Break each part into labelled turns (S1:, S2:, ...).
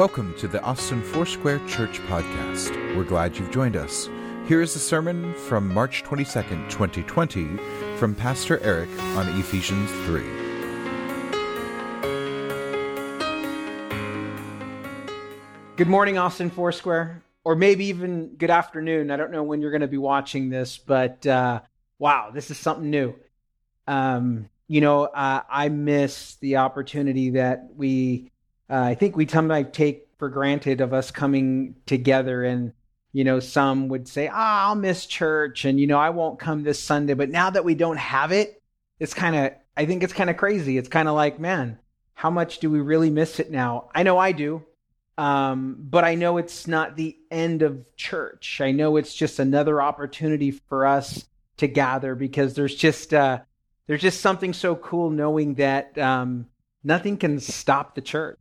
S1: Welcome to the Austin Foursquare Church Podcast. We're glad you've joined us. Here is a sermon from March 22nd, 2020, from Pastor Eric on Ephesians 3.
S2: Good morning, Austin Foursquare, or maybe even good afternoon. I don't know when you're going to be watching this, but uh, wow, this is something new. Um, you know, uh, I miss the opportunity that we uh, I think we sometimes take for granted of us coming together and you know some would say oh, i'll miss church and you know i won't come this sunday. But now that we don't have it it's kind of i think it's kind of crazy. It's kind of like man how much do we really miss it now? I know i do um, but i know it's not the end of church. I know it's just another opportunity for us to gather because there's just uh, there's just something so cool knowing that um, nothing can stop the church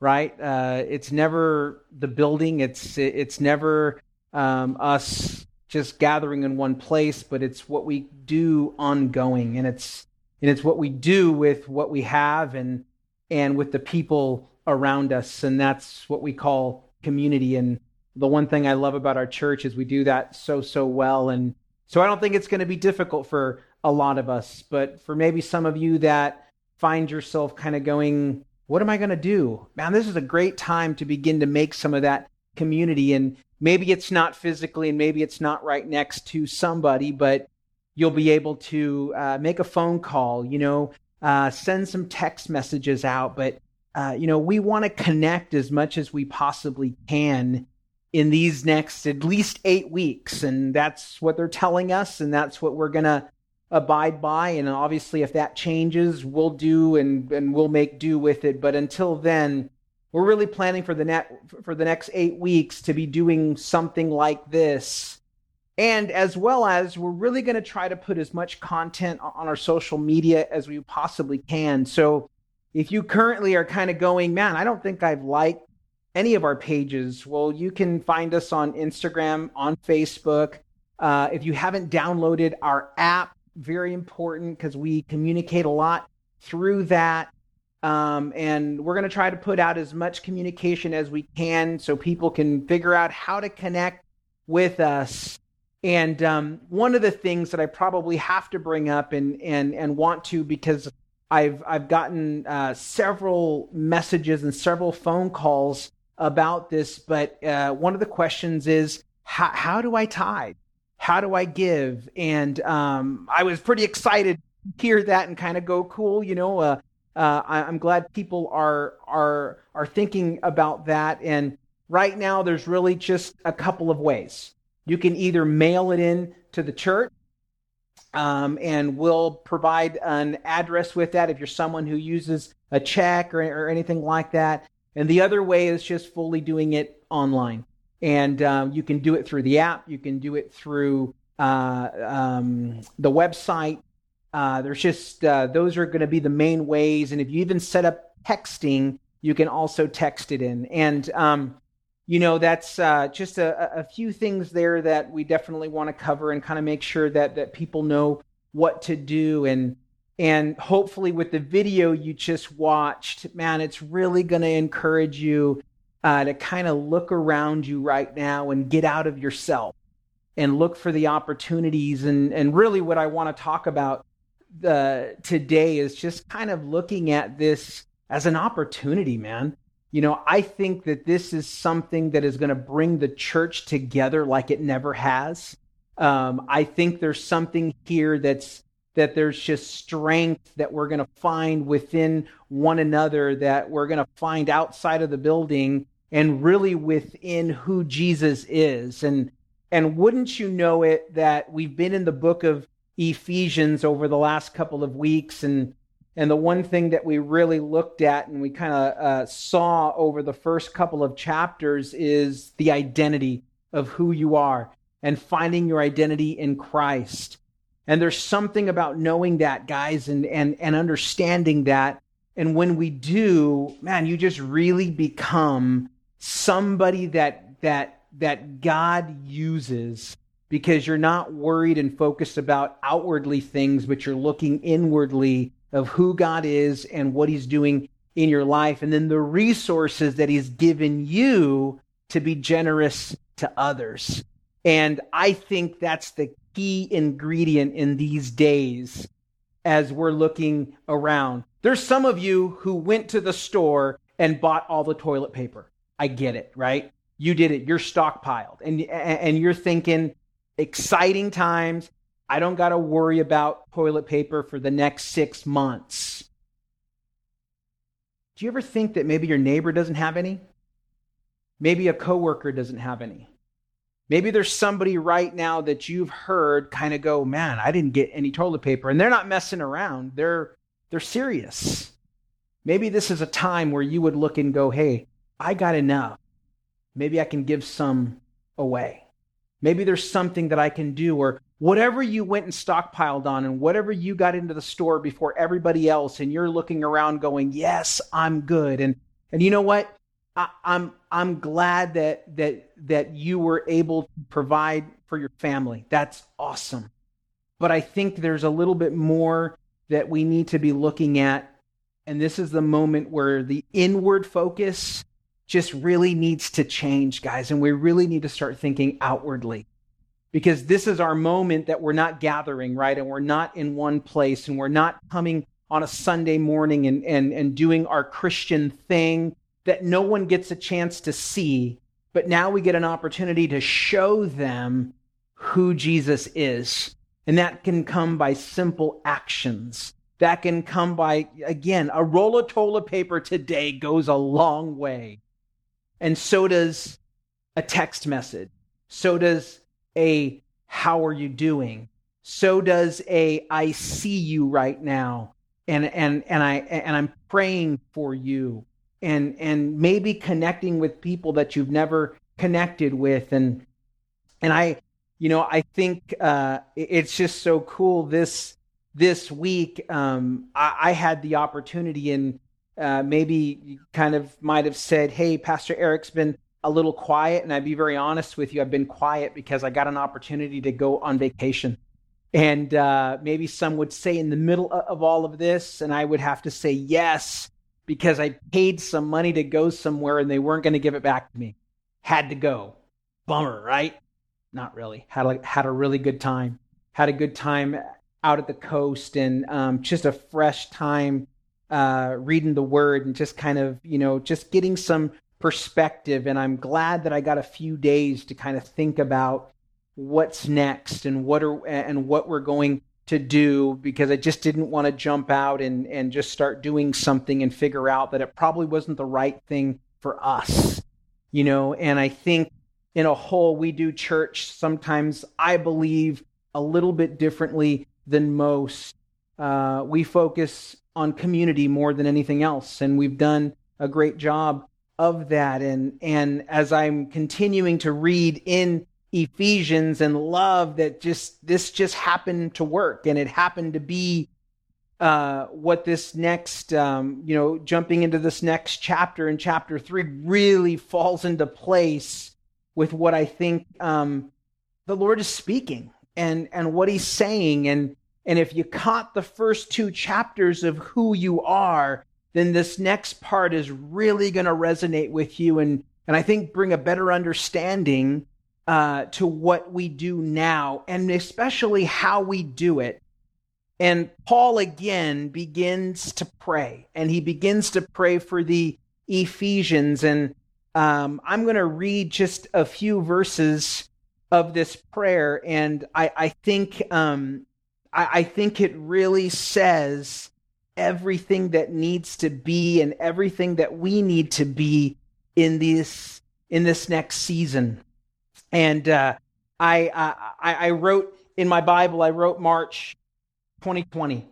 S2: right? Uh, it's never the building. It's it's never um, us just gathering in one place, but it's what we do ongoing, and it's and it's what we do with what we have and and with the people around us, and that's what we call community. And the one thing I love about our church is we do that so so well, and so I don't think it's going to be difficult for a lot of us, but for maybe some of you that find yourself kind of going what am I going to do? Man, this is a great time to begin to make some of that community. And maybe it's not physically and maybe it's not right next to somebody, but you'll be able to uh, make a phone call, you know, uh, send some text messages out. But, uh, you know, we want to connect as much as we possibly can in these next at least eight weeks. And that's what they're telling us. And that's what we're going to abide by. And obviously, if that changes, we'll do and, and we'll make do with it. But until then, we're really planning for the net for the next eight weeks to be doing something like this. And as well as we're really going to try to put as much content on our social media as we possibly can. So if you currently are kind of going, man, I don't think I've liked any of our pages, well, you can find us on Instagram, on Facebook. Uh, if you haven't downloaded our app, very important because we communicate a lot through that. Um, and we're going to try to put out as much communication as we can so people can figure out how to connect with us. And um, one of the things that I probably have to bring up and and and want to because I've I've gotten uh, several messages and several phone calls about this, but uh, one of the questions is how, how do I tithe? How do I give? And um, I was pretty excited to hear that and kind of go, cool, you know. Uh, uh, I, am glad people are are are thinking about that. And right now, there's really just a couple of ways. You can either mail it in to the church, um, and we'll provide an address with that if you're someone who uses a check or, or anything like that. And the other way is just fully doing it online. And um, you can do it through the app, you can do it through uh, um, the website. Uh, there's just, uh, those are going to be the main ways. And if you even set up texting, you can also text it in. And, um, you know, that's uh, just a, a few things there that we definitely want to cover and kind of make sure that, that people know what to do. And, and hopefully, with the video you just watched, man, it's really going to encourage you uh, to kind of look around you right now and get out of yourself and look for the opportunities. And, and really, what I want to talk about the, today is just kind of looking at this as an opportunity, man. You know, I think that this is something that is going to bring the church together like it never has. Um, I think there's something here that's that there's just strength that we're going to find within one another that we're going to find outside of the building and really within who Jesus is. And and wouldn't you know it that we've been in the book of Ephesians over the last couple of weeks and and the one thing that we really looked at and we kind of uh, saw over the first couple of chapters is the identity of who you are and finding your identity in Christ. And there's something about knowing that, guys, and, and, and understanding that. And when we do, man, you just really become somebody that that that God uses because you're not worried and focused about outwardly things, but you're looking inwardly of who God is and what he's doing in your life, and then the resources that He's given you to be generous to others. And I think that's the key ingredient in these days as we're looking around. There's some of you who went to the store and bought all the toilet paper. I get it, right? You did it. You're stockpiled and and you're thinking exciting times. I don't got to worry about toilet paper for the next 6 months. Do you ever think that maybe your neighbor doesn't have any? Maybe a coworker doesn't have any. Maybe there's somebody right now that you've heard kind of go, "Man, I didn't get any toilet paper." And they're not messing around. They're they're serious. Maybe this is a time where you would look and go, "Hey, I got enough. Maybe I can give some away. Maybe there's something that I can do or whatever you went and stockpiled on and whatever you got into the store before everybody else and you're looking around going, "Yes, I'm good." And and you know what? I, I'm I'm glad that that that you were able to provide for your family. That's awesome. But I think there's a little bit more that we need to be looking at. And this is the moment where the inward focus just really needs to change, guys. And we really need to start thinking outwardly. Because this is our moment that we're not gathering, right? And we're not in one place and we're not coming on a Sunday morning and, and, and doing our Christian thing that no one gets a chance to see, but now we get an opportunity to show them who Jesus is. And that can come by simple actions. That can come by, again, a roll of toilet paper today goes a long way. And so does a text message. So does a, how are you doing? So does a, I see you right now. And, and, and I, and I'm praying for you and and maybe connecting with people that you've never connected with and and I you know I think uh, it's just so cool this this week um, I, I, had the opportunity and uh, maybe you kind of might have said hey Pastor Eric's been a little quiet and I'd be very honest with you I've been quiet because I got an opportunity to go on vacation and uh, maybe some would say in the middle of all of this and I would have to say yes because I paid some money to go somewhere and they weren't going to give it back to me. Had to go. Bummer, right? Not really. Had a, had a really good time. Had a good time out at the coast and um, just a fresh time uh, reading the word and just kind of, you know, just getting some perspective. And I'm glad that I got a few days to kind of think about what's next and what are and what we're going to do because I just didn't want to jump out and, and just start doing something and figure out that it probably wasn't the right thing for us. You know, and I think in a whole, we do church sometimes, I believe, a little bit differently than most. Uh, we focus on community more than anything else, and we've done a great job of that. And, and as I'm continuing to read in Ephesians and love that just this just happened to work and it happened to be uh, what this next um, you know jumping into this next chapter in chapter three really falls into place with what I think um, the Lord is speaking and and what He's saying and and if you caught the first two chapters of who you are, then this next part is really going to resonate with you and and I think bring a better understanding uh, to what we do now, and especially how we do it. And Paul again begins to pray, and he begins to pray for the Ephesians. And um, I'm going to read just a few verses of this prayer, and I, I think um, I, I think it really says everything that needs to be and everything that we need to be in this in this next season. And uh, I, I, I wrote in my Bible, I wrote March 2020.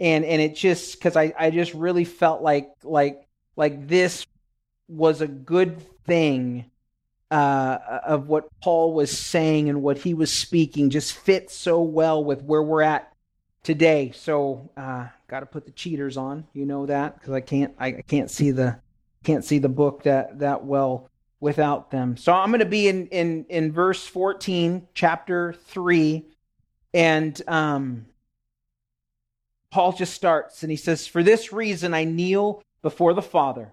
S2: And, and it just, because I, I just really felt like, like, like this was a good thing uh, of what Paul was saying and what he was speaking just fits so well with where we're at today. So, uh, got to put the cheaters on. You know that because I can't I can't see the can't see the book that that well without them. So I'm going to be in in in verse 14, chapter 3, and um Paul just starts and he says, "For this reason I kneel before the Father,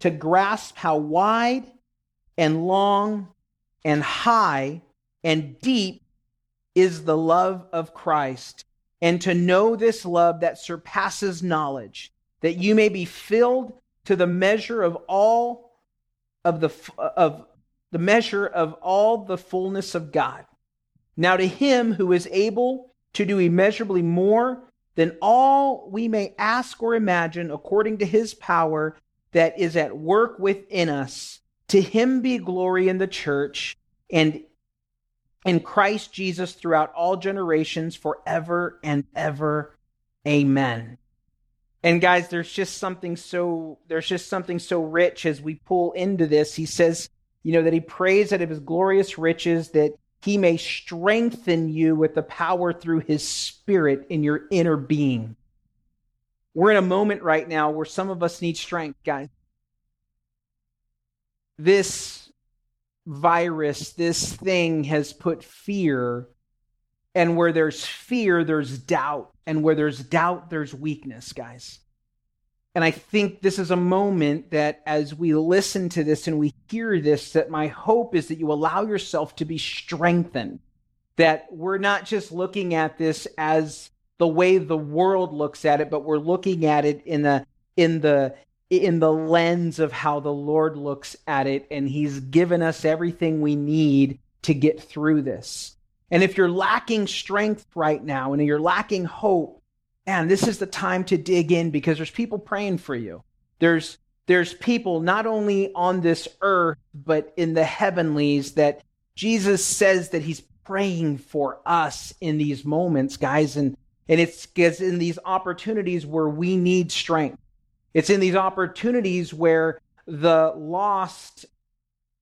S2: to grasp how wide and long and high and deep is the love of Christ, and to know this love that surpasses knowledge, that you may be filled to the measure of all of the of the measure of all the fullness of God. Now to him who is able to do immeasurably more than all we may ask or imagine according to his power that is at work within us, to him be glory in the church and in Christ Jesus throughout all generations, forever and ever. Amen. And guys, there's just something so there's just something so rich as we pull into this. He says, you know, that he prays out of his glorious riches that he may strengthen you with the power through his spirit in your inner being. We're in a moment right now where some of us need strength, guys. This virus, this thing has put fear. And where there's fear, there's doubt. And where there's doubt, there's weakness, guys. And I think this is a moment that as we listen to this and we hear this, that my hope is that you allow yourself to be strengthened. That we're not just looking at this as the way the world looks at it, but we're looking at it in the in the in the lens of how the Lord looks at it, and He's given us everything we need to get through this. And if you're lacking strength right now and you're lacking hope, man, this is the time to dig in because there's people praying for you. There's there's people not only on this earth but in the heavenlies that Jesus says that he's praying for us in these moments, guys, and and it's, it's in these opportunities where we need strength. It's in these opportunities where the lost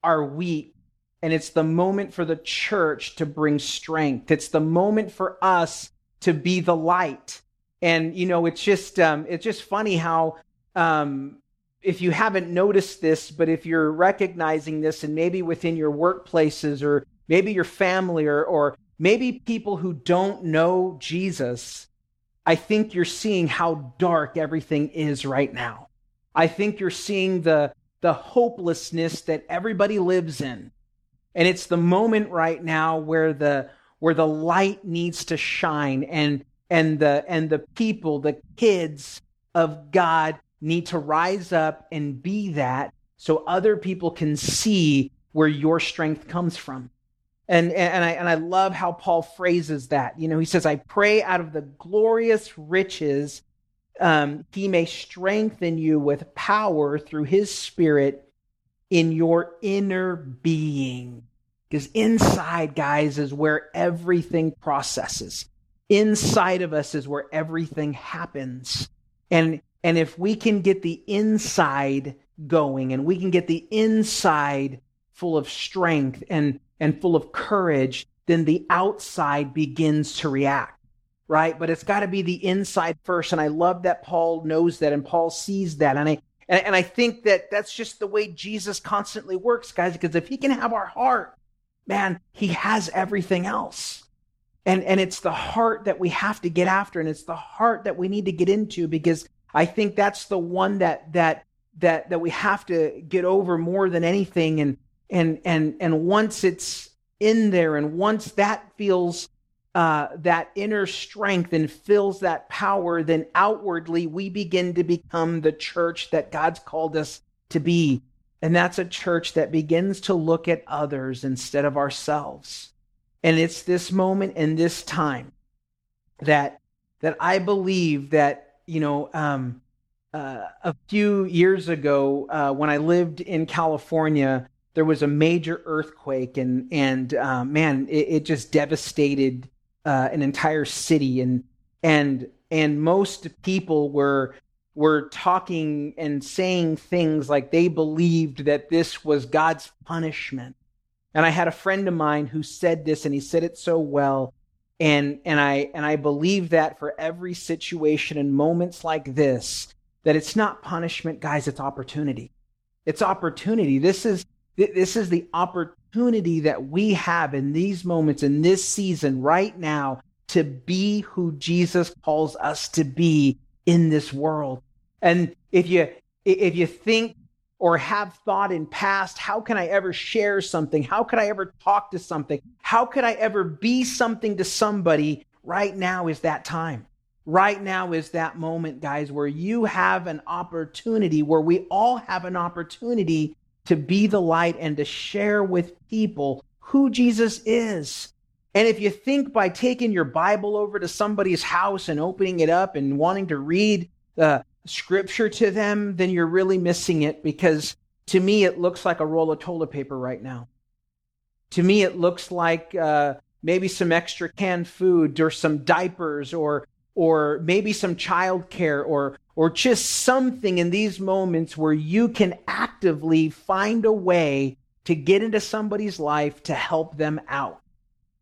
S2: are weak. And it's the moment for the church to bring strength. It's the moment for us to be the light. And, you know, it's just, um, it's just funny how, um, if you haven't noticed this, but if you're recognizing this and maybe within your workplaces or maybe your family or, or maybe people who don't know Jesus, I think you're seeing how dark everything is right now. I think you're seeing the, the hopelessness that everybody lives in. And it's the moment right now where the, where the light needs to shine and, and the, and the people, the kids of God need to rise up and be that so other people can see where your strength comes from. And, and, I, and I love how Paul phrases that. You know, he says, I pray out of the glorious riches um, he may strengthen you with power through his spirit in your inner being. Because inside, guys, is where everything processes. Inside of us is where everything happens. And, and if we can get the inside going and we can get the inside full of strength and and full of courage, then the outside begins to react, right? But it's got to be the inside first. And I love that Paul knows that and Paul sees that. And I, and, and I think that that's just the way Jesus constantly works, guys, because if he can have our heart, man, he has everything else. And, and it's the heart that we have to get after. And it's the heart that we need to get into because I think that's the one that, that, that, that we have to get over more than anything. And, and and and once it's in there and once that feels uh, that inner strength and fills that power then outwardly we begin to become the church that god's called us to be. And that's a church that begins to look at others instead of ourselves. And it's this moment and this time that that i believe that you know um, uh, a few years ago uh, when i lived in california there was a major earthquake, and and uh, man, it, it, just devastated uh, an entire city, and and and most people were were talking and saying things like they believed that this was God's punishment. And I had a friend of mine who said this and he said it so well. And, and I, and I believe that for every situation and moments like this, that it's not punishment, guys, it's opportunity. It's opportunity. This is, this is the opportunity that we have in these moments, in this season, right now, to be who Jesus calls us to be in this world. And if you if you think or have thought in past, how can I ever share something? How could I ever talk to something? How could I ever be something to somebody? Right now is that time. Right now is that moment, guys, where you have an opportunity, where we all have an opportunity to be the light and to share with people who Jesus is. And if you think by taking your Bible over to somebody's house and opening it up and wanting to read the scripture to them, then you're really missing it because to me it looks like a roll of toilet paper right now. To me, it looks like uh, maybe some extra canned food or some diapers or or maybe some childcare or or just something in these moments where you can actively find a way to get into somebody's life to help them out.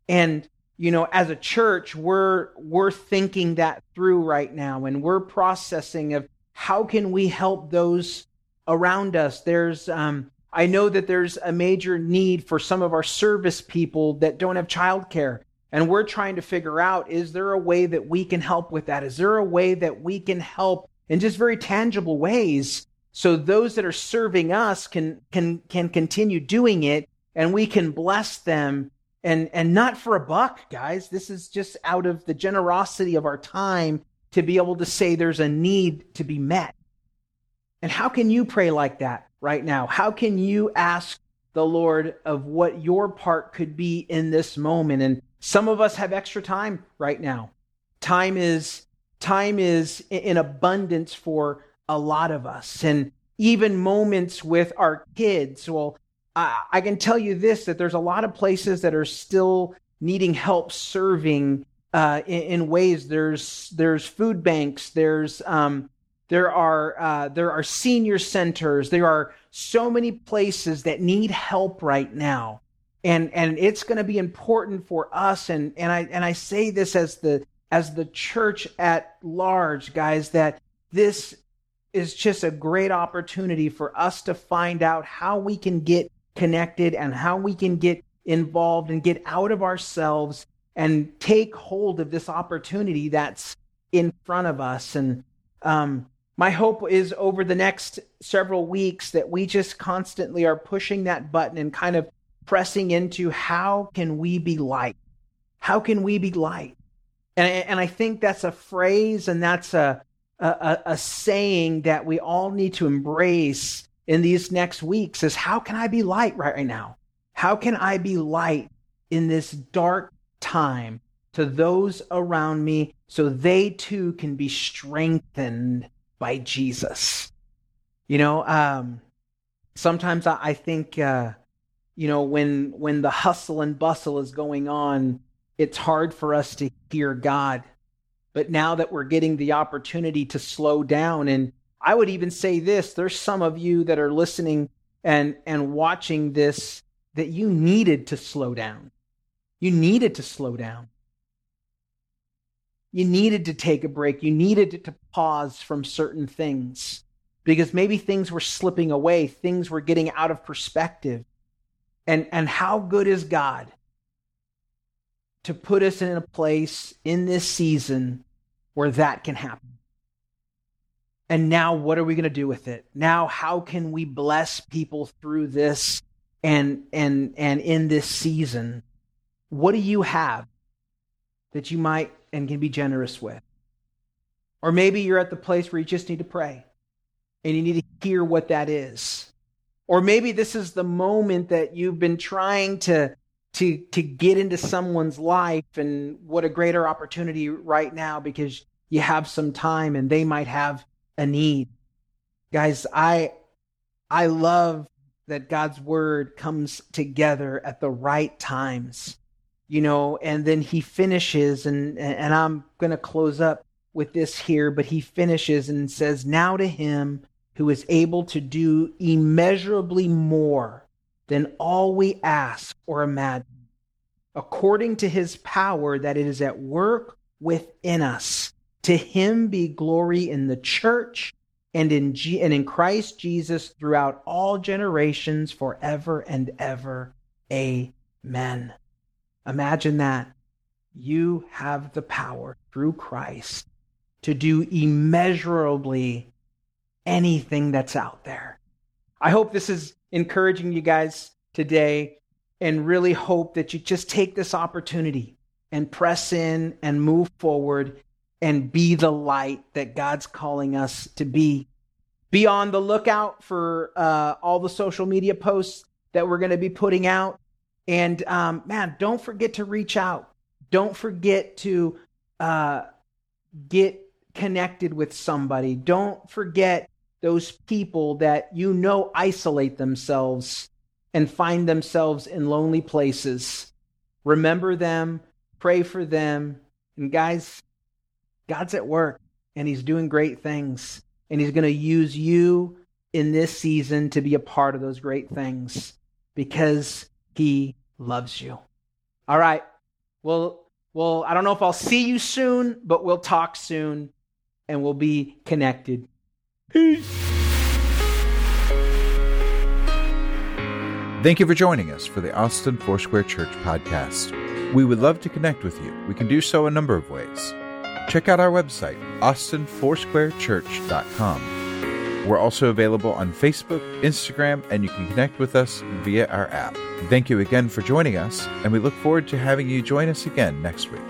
S2: And you know, as a church, we're we're thinking that through right now and we're processing of how can we help those around us. There's um I know that there's a major need for some of our service people that don't have childcare. And we're trying to figure out is there a way that we can help with that? Is there a way that we can help in just very tangible ways so those that are serving us can can can continue doing it and we can bless them and and not for a buck, guys. This is just out of the generosity of our time to be able to say there's a need to be met. And how can you pray like that right now? How can you ask the Lord of what your part could be in this moment? And some of us have extra time right now. Time is time is in abundance for a lot of us. And even moments with our kids. Well, I, I can tell you this that there's a lot of places that are still needing help serving uh, in, in, ways. There's there's food banks. There's um, there are uh, there are senior centers. There are so many places that need help right now, and and it's going to be important for us. And and I and I say this as the as the church at large, guys, that this is just a great opportunity for us to find out how we can get connected and how we can get involved and get out of ourselves and take hold of this opportunity that's in front of us. And um, my hope is over the next several weeks that we just constantly are pushing that button and kind of pressing into how can we be light? How can we be light? And, and I think that's a phrase and that's a, a, a saying that we all need to embrace in these next weeks is how can I be light right right now? How can I be light in this dark time to those around me so they too can be strengthened by Jesus? You know, um, sometimes I, I think, uh, you know, when when the hustle and bustle is going on, it's hard for us to hear God. But now that we're getting the opportunity to slow down and I would even say this there's some of you that are listening and, and watching this that you needed to slow down. You needed to slow down. You needed to take a break. You needed to pause from certain things because maybe things were slipping away, things were getting out of perspective. And, and how good is God to put us in a place in this season where that can happen? And now what are we going to do with it? Now how can we bless people through this and and and in this season? What do you have that you might and can be generous with? Or maybe you're at the place where you just need to pray and you need to hear what that is. Or maybe this is the moment that you've been trying to to to get into someone's life and what a greater opportunity right now because you have some time and they might have a need. Guys, I I love that God's word comes together at the right times. You know, and then he finishes and and I'm going to close up with this here, but he finishes and says, Now to him who is able to do immeasurably more than all we ask or imagine, according to his power that it is at work within us. To him be glory in the church and in, G- and in Christ Jesus throughout all generations, forever and ever. Amen. Imagine that. You have the power through Christ to do immeasurably anything that's out there. I hope this is encouraging you guys today and really hope that you just take this opportunity and press in and move forward and be the light that God's calling us to be. Be on the lookout for uh, all the social media posts that we're going to be putting out. And um, man, don't forget to reach out. Don't forget to uh, get connected with somebody. Don't forget those people that you know isolate themselves and find themselves in lonely places. Remember them, pray for them. And guys, God's at work and He's doing great things. And He's going to use you in this season to be a part of those great things because He loves you. All right. Well, well, I don't know if I'll see you soon, but we'll talk soon and we'll be connected. Peace.
S1: Thank you for joining us for the Austin Foursquare Church podcast. We would love to connect with you. We can do so a number of ways. Check out our website, austinfoursquarechurch.com. We're also available on Facebook, Instagram, and you can connect with us via our app. Thank you again for joining us, and we look forward to having you join us again next week.